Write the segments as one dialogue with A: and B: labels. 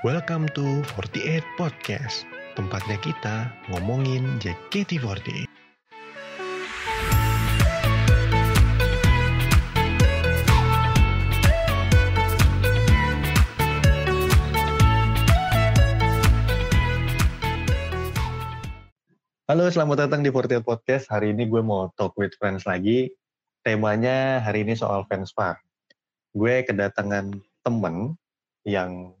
A: Welcome to 48 Podcast, tempatnya kita ngomongin JKT48. Halo, selamat datang di 48 Podcast. Hari ini gue mau talk with friends lagi. Temanya hari ini soal fans. Gue kedatangan temen yang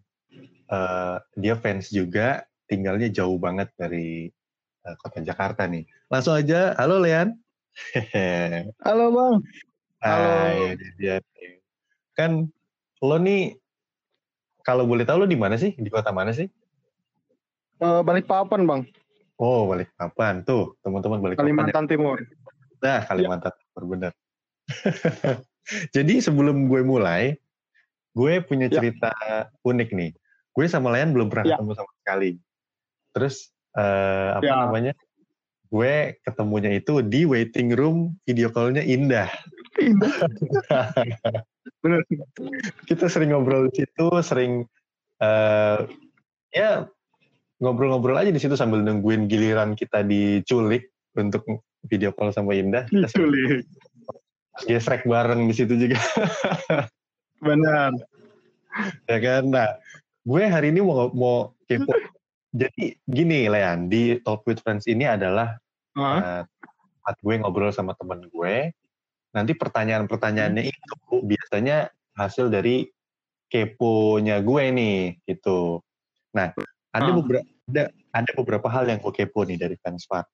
A: uh, dia fans juga, tinggalnya jauh banget dari uh, kota Jakarta nih. Langsung aja, halo Lean.
B: halo Bang.
A: Hai, dia. Kan lo nih, kalau boleh tahu lo di mana sih? Di kota mana sih?
B: Uh, Balikpapan Bang.
A: Oh, Balikpapan. Tuh, teman-teman Balikpapan.
B: Ya. Kalimantan ya. Timur.
A: Nah, Kalimantan ya. Timur, benar. Jadi sebelum gue mulai, gue punya ya. cerita ya. unik nih. Gue sama Leon belum pernah ya. ketemu sama sekali. Terus, uh, apa ya. namanya, gue ketemunya itu di waiting room video call-nya Indah.
B: Indah.
A: Benar. Kita sering ngobrol di situ, sering, uh, ya ngobrol-ngobrol aja di situ sambil nungguin giliran kita diculik untuk video call sama Indah.
B: Diculik.
A: Gesrek bareng di situ juga.
B: Benar.
A: ya kan. Nah, gue hari ini mau mau kepo. Jadi gini, Lean, di Talk with Friends ini adalah uh, saat gue ngobrol sama temen gue. Nanti pertanyaan-pertanyaannya hmm. itu biasanya hasil dari keponya gue nih, gitu. Nah, ada hmm. beberapa ada, ada beberapa hal yang gue kepo nih dari fans Fansfar.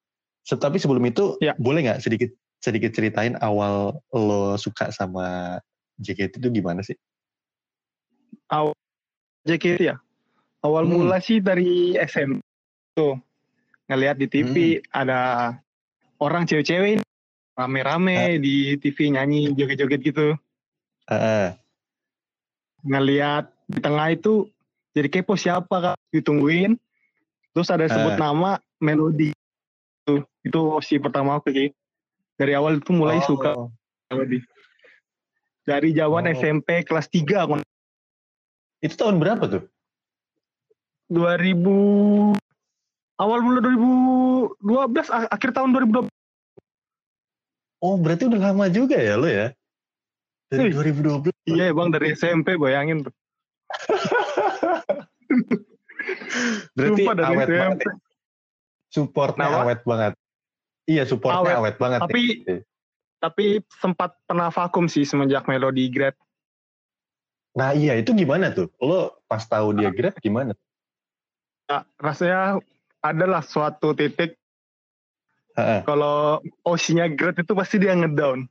A: Tapi sebelum itu ya. boleh nggak sedikit sedikit ceritain awal lo suka sama JKT itu gimana sih?
B: Awal JKT ya. Awal hmm. mula sih dari SM tuh ngelihat di TV hmm. ada orang cewek-cewek rame-rame uh. di TV nyanyi joget-joget gitu. Uh. Ngelihat di tengah itu jadi kepo siapa kak ditungguin terus ada sebut uh. nama melodi itu itu si pertama aku sih dari awal itu mulai oh. suka melodi dari zaman oh. SMP kelas 3 aku
A: itu tahun berapa tuh
B: 2000 awal mula 2012 akhir tahun 2012
A: Oh berarti udah lama juga ya lo ya dari Wih, 2012
B: iya bang dari SMP bayangin tuh
A: Berarti Sumpah awet banget. Ya. Supportnya awet banget. Iya, supportnya awet, awet banget.
B: Tapi nih. tapi sempat pernah vakum sih semenjak Melody Grad.
A: Nah iya, itu gimana tuh? Lo pas tahu dia Grad gimana?
B: Ya, rasanya adalah suatu titik kalau osinya Grad itu pasti dia ngedown.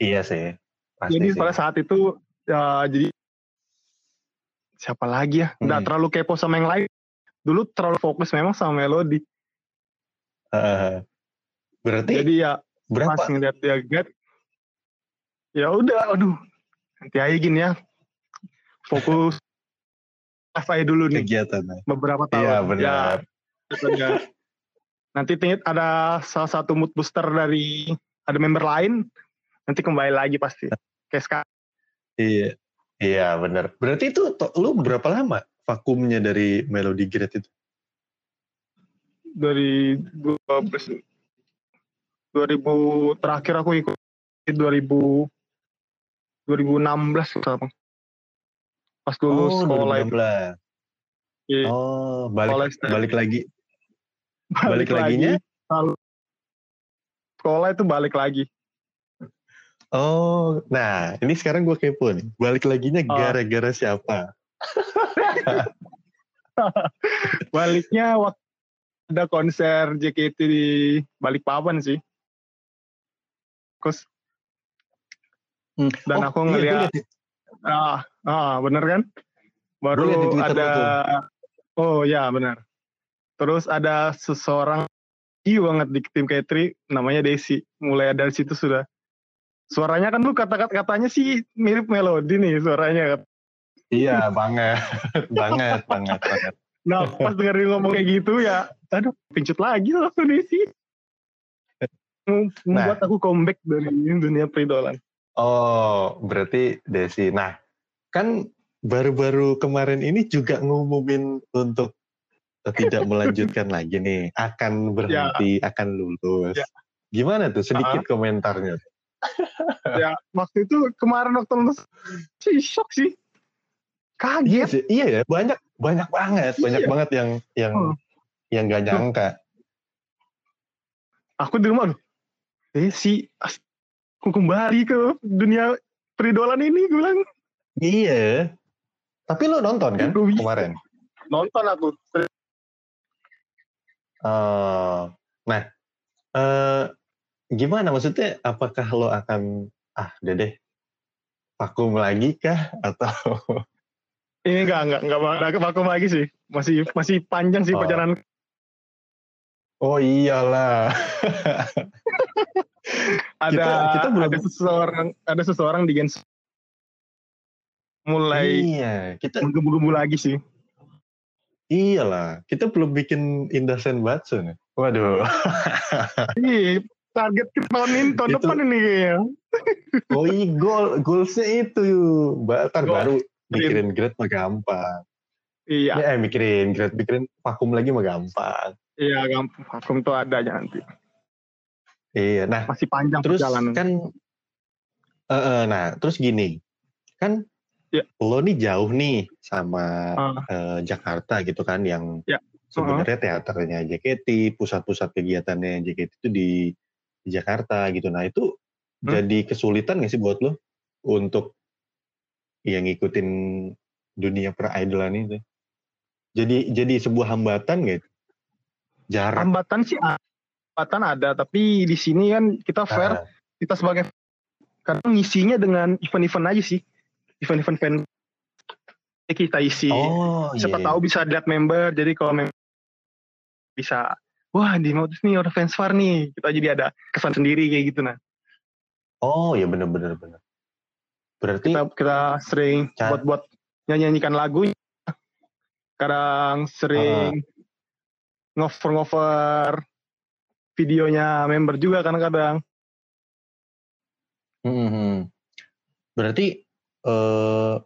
A: Iya sih.
B: Pasti jadi sih. pada saat itu ya, jadi siapa lagi ya nggak hmm. terlalu kepo sama yang lain dulu terlalu fokus memang sama melodi
A: uh, berarti
B: jadi ya berapa? pas ngeliat dia get ya udah aduh nanti aja gini ya. Fokus apa dulu nih.
A: Kegiatan
B: beberapa tahun.
A: iya benar.
B: Ya, nanti tinggal ada salah satu mood booster dari ada member lain nanti kembali lagi pasti. Kayak sekarang.
A: Iya. Iya benar. Berarti itu lu berapa lama vakumnya dari Melody Great itu?
B: Dari 2000 terakhir aku ikut 2000 2016 sama. Pas dulu oh, sekolah
A: 2016. Iya. Oh, balik sekolah balik lagi. Balik, balik laginya? Lagi,
B: sekolah itu balik lagi.
A: Oh, nah ini sekarang gue kepo nih. Balik laginya oh. gara-gara oh. siapa?
B: Baliknya waktu ada konser JKT di Balikpapan sih. Terus hmm. dan oh, aku iya, ngeliat iya, ah ah bener kan? Baru ada oh ya benar. Terus ada seseorang iya banget di tim K3 namanya Desi. Mulai dari situ sudah Suaranya kan lu kata katanya sih mirip melodi nih suaranya.
A: Iya banget, banget, banget, banget.
B: Nah pas dengerin ngomong kayak gitu ya, aduh pincut lagi langsung Desi. Membuat nah, aku comeback dari dunia peridolan.
A: Oh, berarti Desi. Nah, kan baru-baru kemarin ini juga ngumumin untuk tidak melanjutkan lagi nih, akan berhenti, ya. akan lulus. Ya. Gimana tuh sedikit uh komentarnya?
B: ya waktu itu kemarin waktu lulus sih shock sih.
A: Kaget. Iya, sih, iya ya, banyak banyak banget, iya. banyak banget yang yang hmm. yang gak nyangka.
B: Aku di rumah loh. Aku kembali ke dunia peridolan ini gue bilang.
A: Iya. Tapi lo nonton kan kemarin?
B: Nonton aku.
A: Uh, nah, uh, gimana maksudnya? Apakah lo akan ah deh vakum lagi kah atau?
B: Ini enggak enggak enggak ada vakum lagi sih. Masih masih panjang sih oh. perjalanan.
A: Oh iyalah.
B: ada kita, kita belum... ada seseorang ada seseorang di Gens mulai iya, kita menggebu-gebu lagi sih.
A: Iyalah, kita belum bikin Indasen Batsu nih. Waduh.
B: Iya, target kita tahun ini, tahun itu, depan ini kayaknya.
A: oh iya, goal, goalsnya itu yuk. Batar baru mikirin grade mah gampang.
B: Iya.
A: Ya, eh, mikirin grade, mikirin vakum lagi mah gampang.
B: Iya, gampang. Vakum tuh ada aja nanti.
A: Iya, nah.
B: Masih panjang
A: terus perjalanan. kan, uh, uh, nah, terus gini. Kan ya. lo nih jauh nih sama uh. Uh, Jakarta gitu kan yang ya. sebenarnya uh-huh. teaternya JKT, pusat-pusat kegiatannya JKT itu di, di Jakarta gitu. Nah itu hmm? jadi kesulitan gak sih buat lo untuk yang ngikutin dunia peridolan itu? Jadi jadi sebuah hambatan gitu?
B: Jarak. Hambatan sih hambatan ada, tapi di sini kan kita fair, uh. kita sebagai karena ngisinya dengan event-event aja sih event-event fan kita isi. Oh, Siapa yeah. tahu bisa lihat member. Jadi kalau member bisa, wah di Motus nih ada fans far nih. Kita jadi ada kesan sendiri kayak gitu nah.
A: Oh ya benar-benar benar.
B: Berarti kita, kita sering buat-buat nyanyikan lagu. Kadang sering uh. ngover-ngover videonya member juga kadang-kadang.
A: Hmm, hmm. Berarti uh,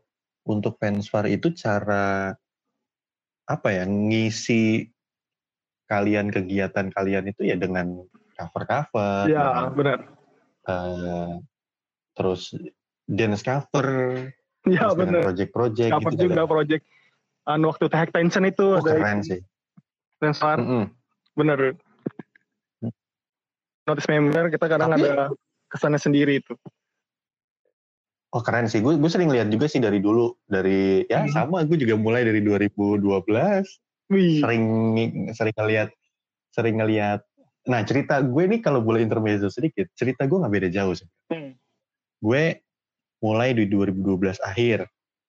A: untuk Pensvar itu cara apa ya ngisi kalian kegiatan kalian itu ya dengan cover-cover.
B: Iya benar.
A: Uh, terus dance cover.
B: Iya benar.
A: Project-project.
B: Cover gitu juga project. Anu waktu Tag Tension itu.
A: Oh, keren sih.
B: Pensvar. Mm -hmm. Bener. Notice member kita kadang Tapi, ada kesannya sendiri itu.
A: Oh keren sih, gue gue sering lihat juga sih dari dulu dari ya hmm. sama gue juga mulai dari 2012 Wih. sering sering ngeliat sering ngeliat. Nah cerita gue nih kalau boleh intermezzo sedikit, cerita gue nggak beda jauh sih. Hmm. Gue mulai di 2012 akhir,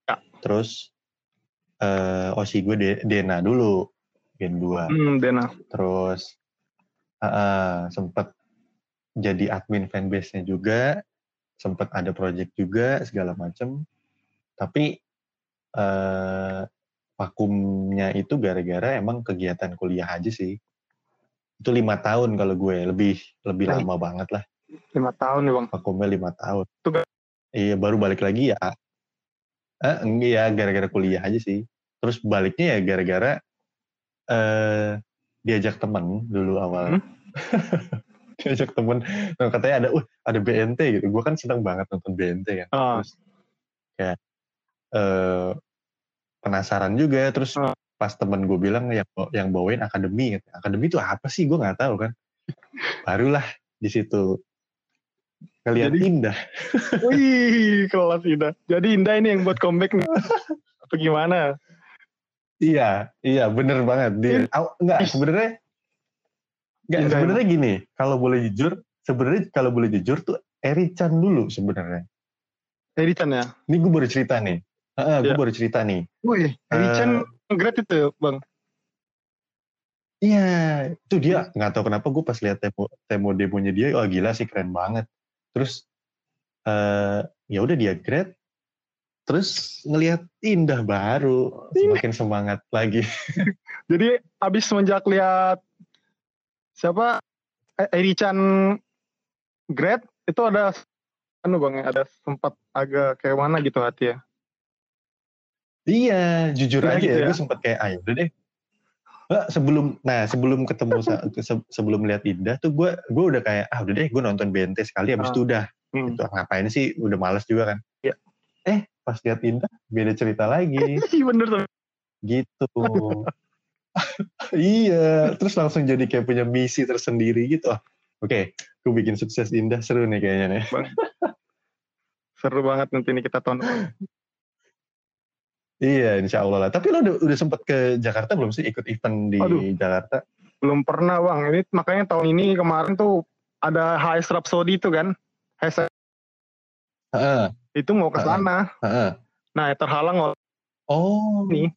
A: ya. terus uh, osi gue de, Dena dulu, Gen 2.
B: Hmm, Dena.
A: Terus uh, uh, sempet jadi admin fanbase-nya juga sempat ada project juga segala macam tapi uh, vakumnya itu gara-gara emang kegiatan kuliah aja sih. Itu lima tahun kalau gue lebih lebih Baik. lama banget lah.
B: Lima tahun ya bang?
A: Vakumnya lima tahun. Itu iya baru balik lagi ya. Eh, enggak ya gara-gara kuliah aja sih. Terus baliknya ya gara-gara eh, diajak temen dulu awal. Hmm? diajak temen. Nah, katanya ada uh ada BNT gitu. Gue kan seneng banget nonton BNT kan. Oh. terus kayak uh, penasaran juga. Terus oh. pas temen gue bilang yang yang bawain akademi gitu. akademi itu apa sih? Gue nggak tahu kan. Barulah di situ kalian Jadi, indah.
B: Wih kelas indah. Jadi indah ini yang buat comeback nih. Atau gimana?
A: Iya iya bener banget. Dia oh, enggak sebenarnya Enggak, sebenarnya gini, kalau boleh jujur, sebenarnya kalau boleh jujur tuh Eri Chan dulu sebenarnya.
B: Eri Chan ya?
A: Ini gue baru cerita nih. Uh, gue ya. baru cerita nih.
B: Wih, Eri Chan uh, great itu, Bang.
A: Iya, itu dia nggak tahu kenapa gue pas lihat demo, demo demonya dia, oh gila sih keren banget. Terus uh, ya udah dia great, terus ngelihat indah baru, semakin semangat lagi.
B: Jadi abis semenjak lihat siapa eh, Eri Chan Great itu ada anu bang ya ada sempat agak kayak mana gitu hati ya
A: Iya, jujur
B: Iya
A: aja
B: gitu
A: ya,
B: ya?
A: gue sempet kayak, ayo udah deh. Nah, sebelum, nah sebelum ketemu, sebelum lihat Indah tuh gue, gue udah kayak, ah udah deh, gue nonton BNT sekali, habis
B: Ah.
A: itu udah,
B: Hmm.
A: gitu. Ngapain sih, udah males juga kan.
B: Iya.
A: Eh, pas lihat Indah, beda cerita lagi,
B: Iya bener tuh.
A: gitu. Iya, terus langsung jadi kayak punya misi tersendiri gitu. Ah, Oke, gue bikin sukses Indah, seru nih kayaknya nih.
B: Seru banget nanti ini kita tonton.
A: Iya, insya Allah lah. Tapi lo udah, udah sempet ke Jakarta belum sih ikut event di
B: Aduh.
A: Jakarta?
B: Belum pernah bang. Ini makanya tahun ini kemarin tuh ada HS Rhapsody itu kan. HS
A: Heeh,
B: itu mau ke sana.
A: heeh.
B: Nah terhalang oleh
A: Oh,
B: Nih,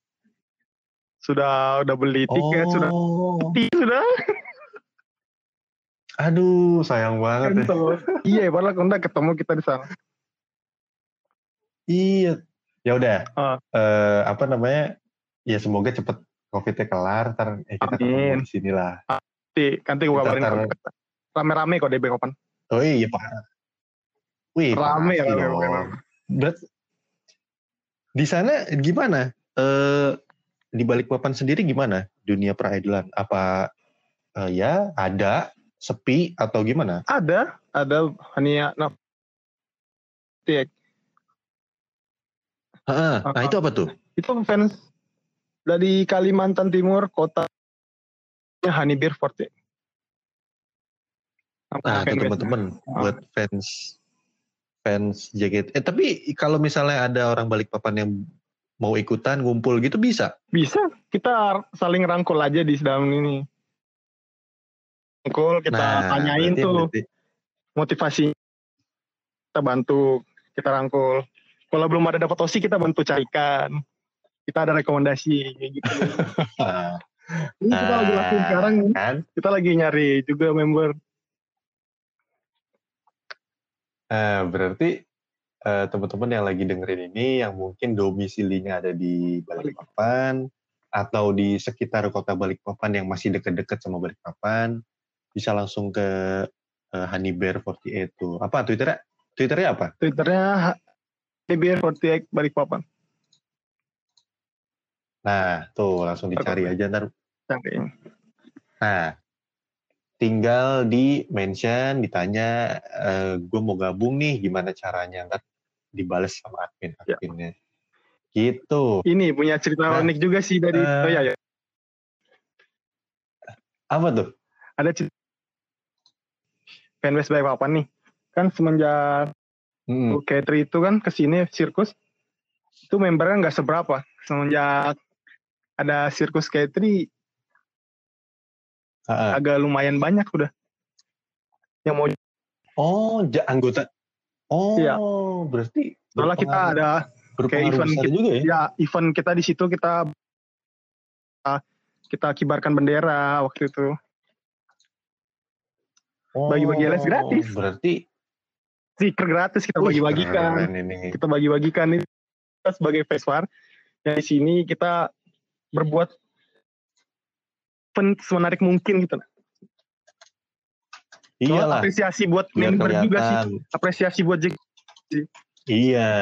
B: sudah udah beli tiket sudah
A: oh.
B: sudah
A: Aduh, sayang banget ya.
B: iya padahal udah ketemu kita di sana.
A: Iya. Ya udah.
B: Ah.
A: Eh, apa namanya? Ya semoga cepet COVID-nya kelar, ntar eh, kita ketemu di sini lah.
B: Nanti nanti gue kabarin.
A: tar-
B: Rame-rame kok DB Open.
A: Oh iya, Pak. Wih,
B: Rame ya,
A: di sana gimana? Eh di Balikpapan sendiri gimana dunia peridolan? Apa eh, ya ada sepi atau gimana?
B: Ada, ada Hania nah, Tiek.
A: Heeh, Nah,
B: Ah.
A: itu apa tuh?
B: itu fans dari Kalimantan Timur kota Hanibir Forte.
A: Nah, tuh teman-teman buat fans fans JKT. Eh tapi kalau misalnya ada orang Balikpapan yang mau ikutan ngumpul gitu bisa.
B: Bisa, kita saling rangkul aja di dalam ini. Rangkul, kita tanyain
A: berarti-
B: tuh
A: berarti-
B: motivasi. Kita bantu, kita rangkul. Kalau belum ada dapat osi, kita bantu carikan. Kita ada rekomendasi kayak gitu. Ini kita lagi lakuin sekarang,
A: kan?
B: kita lagi nyari juga member.
A: Eh, berarti eh, teman-teman yang lagi dengerin ini yang mungkin domisilinya ada di Balikpapan atau di sekitar kota Balikpapan yang masih deket-deket sama Balikpapan bisa langsung ke eh, Honeybear 48 tuh. Apa Twitternya? Twitternya apa?
B: Twitternya Hanibir Forte Balikpapan.
A: Nah, tuh langsung dicari aja ntar. Nah, tinggal di mention, ditanya, gue mau gabung nih, gimana caranya? Ntar dibales sama admin
B: Ya.
A: adminnya. Gitu.
B: Ini punya cerita
A: Nah,
B: unik juga sih dari
A: eh,
B: oh ya, ya.
A: Apa tuh?
B: ada cerita fanbase Balikpapan nih. Kan semenjak
A: Hmm.
B: K3 itu kan ke sini sirkus itu membernya nggak seberapa semenjak ada sirkus K3
A: Ha-ha.
B: agak lumayan banyak udah yang mau
A: Oh, ja- anggota. Oh,
B: Iya.
A: berarti
B: soalnya kita ada
A: berpengaruh
B: event kita-
A: juga ya?
B: ya event kita di situ kita kita kibarkan bendera waktu itu bagi-bagi les gratis.
A: Oh, Berarti
B: stiker gratis kita bagi-bagikan
A: ini.
B: kita bagi-bagikan itu kita sebagai Veswar yang di sini kita berbuat event semenarik mungkin gitu. Soalnya
A: Iyalah,
B: apresiasi buat member juga sih. Apresiasi buat Jack.
A: Iya.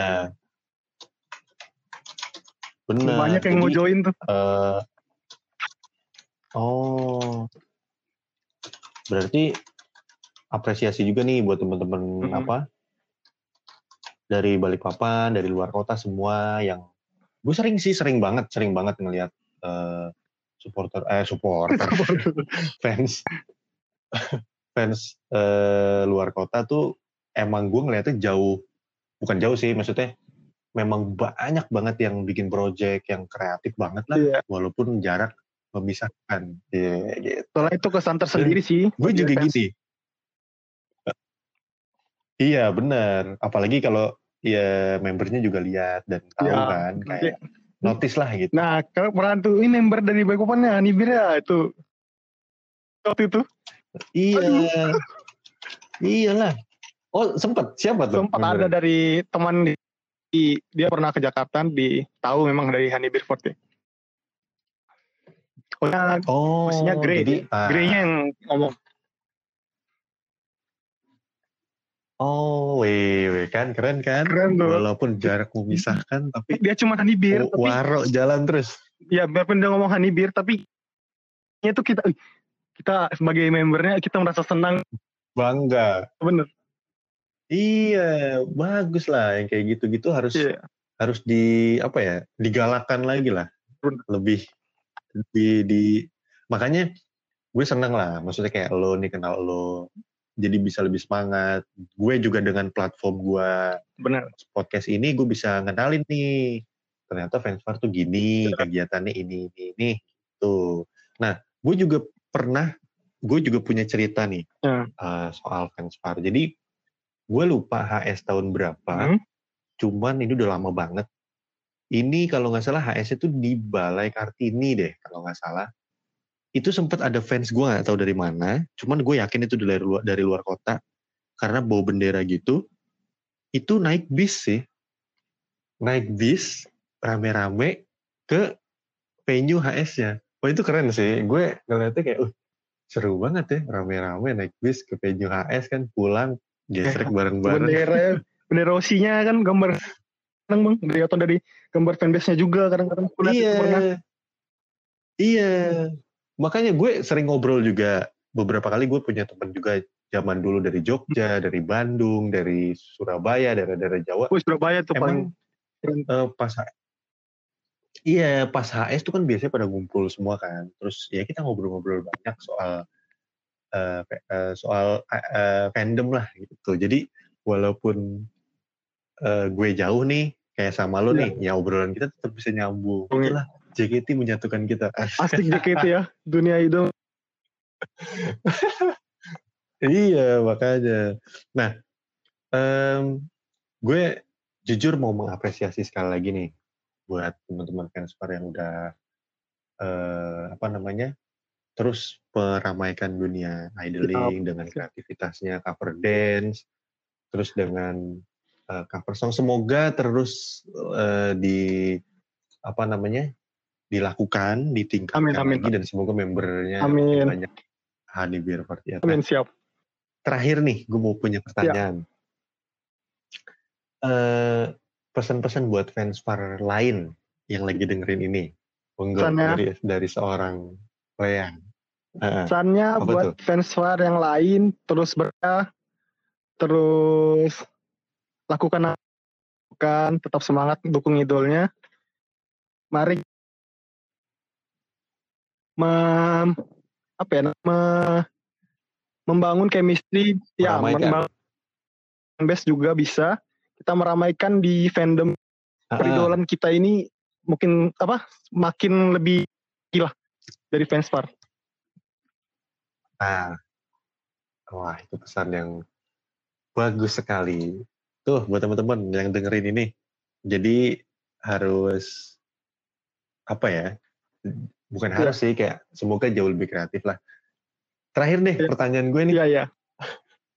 A: Benar.
B: Banyak yang mau
A: Jadi,
B: join tuh.
A: eh, oh, berarti apresiasi juga nih buat teman-teman
B: Mhm.
A: apa dari Balikpapan, dari luar kota semua yang gue sering sih sering banget sering banget ngelihat eh, supporter eh supporter fans fans eh, luar kota tuh emang gue ngeliatnya jauh bukan jauh sih maksudnya memang banyak banget yang bikin project yang kreatif banget lah
B: Iya.
A: walaupun jarak memisahkan Iya, gitu.
B: Soalnya itu kesan tersendiri sih.
A: gue juga
B: fans.
A: gini iya benar apalagi kalau ya membernya juga lihat dan tahu
B: Iya,
A: kan
B: nanti-
A: kayak notice lah gitu
B: Nah, kalau ini member dari Balikpapan ya, Nibir ya itu. Waktu itu
A: iya iyalah oh sempet siapa tuh
B: sempat ada dari teman di, di- dia pernah ke Jakarta di tahu memang dari Hanibir Forte. Oh, ya,
A: oh
B: maksudnya Grey.
A: jadi ah,
B: Grey-nya yang ngomong.
A: Oh, weh, weh kan keren kan?
B: Keren tuh.
A: Walaupun jarak memisahkan, tapi
B: Dia cuma Hanibir,
A: w-
B: tapi
A: waro jalan terus.
B: ya biarpun dia ngomong Hanibir, tapi itu kita "Ih, kita sebagai membernya kita merasa senang
A: Bangga.
B: bener.
A: Iya, bagus lah yang kayak gitu-gitu harus
B: Iya.
A: harus di apa ya? Digalakan lagi lah.
B: Bener.
A: Lebih lebih di makanya gue seneng lah. Maksudnya kayak lo nih kenal lo, jadi bisa lebih semangat. Gue juga dengan platform gue
B: Bener.
A: podcast ini gue bisa ngenalin nih ternyata fansfar tuh gini kegiatannya ini ini ini tuh nah gue juga pernah gue juga punya cerita nih
B: Ya.
A: eh, soal fansfar jadi gue lupa HS tahun berapa
B: Hmm.
A: cuman ini udah lama banget. Ini kalau nggak salah HS itu di Balai Kartini deh kalau nggak salah. Itu sempat ada fans gue nggak tahu dari mana cuman gue yakin itu dari luar dari luar kota karena bawa bendera gitu. Itu naik bis sih. Naik bis rame-rame ke venue HS-nya wah itu keren sih. Gue ngeliatnya kayak uh seru banget ya rame-rame naik bis ke venue HS kan pulang gesrek bareng-bareng.
B: Bendera bendera osinya kan gambar kadang bang. Dari atau dari gambar fanbase-nya juga kadang-kadang
A: iya.
B: Pernah.
A: iya. Makanya gue sering ngobrol juga. Beberapa kali gue punya teman juga zaman dulu dari Jogja dari Bandung dari Surabaya daerah-daerah Jawa.
B: Wih, Surabaya tuh paling
A: emang eh, pas H- iya pas HS tuh kan biasanya pada ngumpul semua kan. Terus ya kita ngobrol-ngobrol banyak soal eh, fe- eh, soal eh, eh, fandom lah gitu. Jadi walaupun eh, gue jauh nih kayak sama lo
B: Iya.
A: nih ya obrolan kita tetap bisa nyambung.
B: Iya.
A: itulah JKT menyatukan kita.
B: Asik JKT ya dunia idol
A: iya makanya. Nah em, gue jujur mau mengapresiasi sekali lagi nih buat teman-teman fanspar yang udah eh, apa namanya terus meramaikan dunia idling dengan kreativitasnya cover dance terus dengan eh, cover song. Semoga terus eh, di apa namanya dilakukan ditingkatkan
B: Amin, amin.
A: lagi dan semoga membernya
B: Amin.
A: banyak Hani Beer Party Nah,
B: amin siap.
A: Terakhir nih gue mau punya pertanyaan. Eh, pesan-pesan buat fans par lain yang lagi dengerin ini?
B: Pesannya?
A: dari dari seorang Leang.
B: Pesannya
A: Apa
B: buat
A: tuh?
B: fans war yang lain terus berkah terus lakukan lakukan tetap semangat dukung idolnya. Mari mem, apa ya me- membangun chemistry ya membangun fanbase juga bisa kita meramaikan di fandom
A: Heeh.
B: idolan kita ini mungkin apa makin lebih gila dari fans war
A: Nah, wah itu pesan yang bagus sekali. Tuh buat teman-teman yang dengerin ini, jadi harus apa ya? Bukan
B: Iya.
A: harus sih, kayak semoga jauh lebih kreatif lah. Terakhir deh
B: Iya.
A: pertanyaan gue nih,
B: iya ya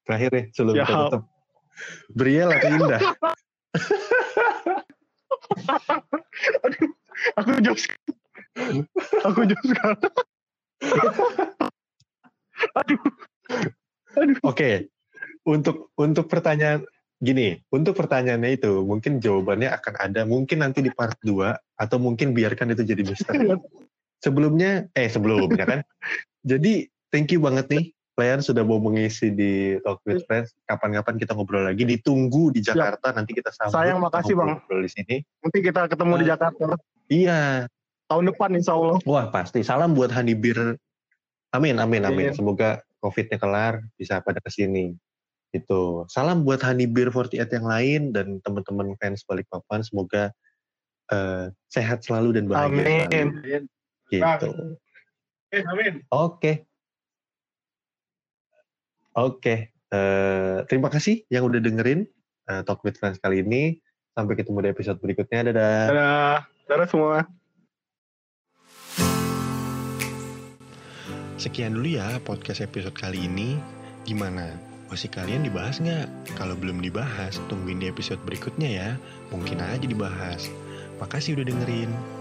A: terakhir deh sebelum
B: Ya.
A: kita tutup. Briel atau Indah?
B: aku jauh sekali. aku jauh sekali
A: Oke, untuk untuk pertanyaan gini, untuk pertanyaannya itu mungkin jawabannya akan ada mungkin nanti di part 2 atau mungkin biarkan itu jadi misteri. Sebelumnya eh sebelumnya kan. Jadi thank you banget nih Lean sudah mau mengisi di Talk with Friends. Kapan-kapan kita ngobrol lagi. Ditunggu di Jakarta nanti kita sambut.
B: Sayang, makasih, Bang.
A: Ngobrol di sini.
B: nanti kita ketemu di
A: Ah.
B: Jakarta
A: Iya.
B: tahun depan insya Allah
A: Wah pasti. Salam buat Hanibir. Amin, amin, amin.
B: Amin.
A: Semoga COVID-nya kelar, bisa pada ke sini. Itu. Salam buat Hanibir 48 yang lain dan teman-teman fans Balikpapan. Semoga eh, sehat selalu dan bahagia
B: amin
A: selalu. Gitu.
B: amin
A: Oke. Oke. Eh, terima kasih yang udah dengerin eh, Talk with Friends kali ini. Sampai ketemu di episode berikutnya. Dadah.
B: dadah dadah semua
A: Sekian dulu ya podcast episode kali ini. Gimana? Masih kalian dibahas nggak? Kalau belum dibahas, tungguin di episode berikutnya ya. Mungkin aja dibahas. Makasih udah dengerin.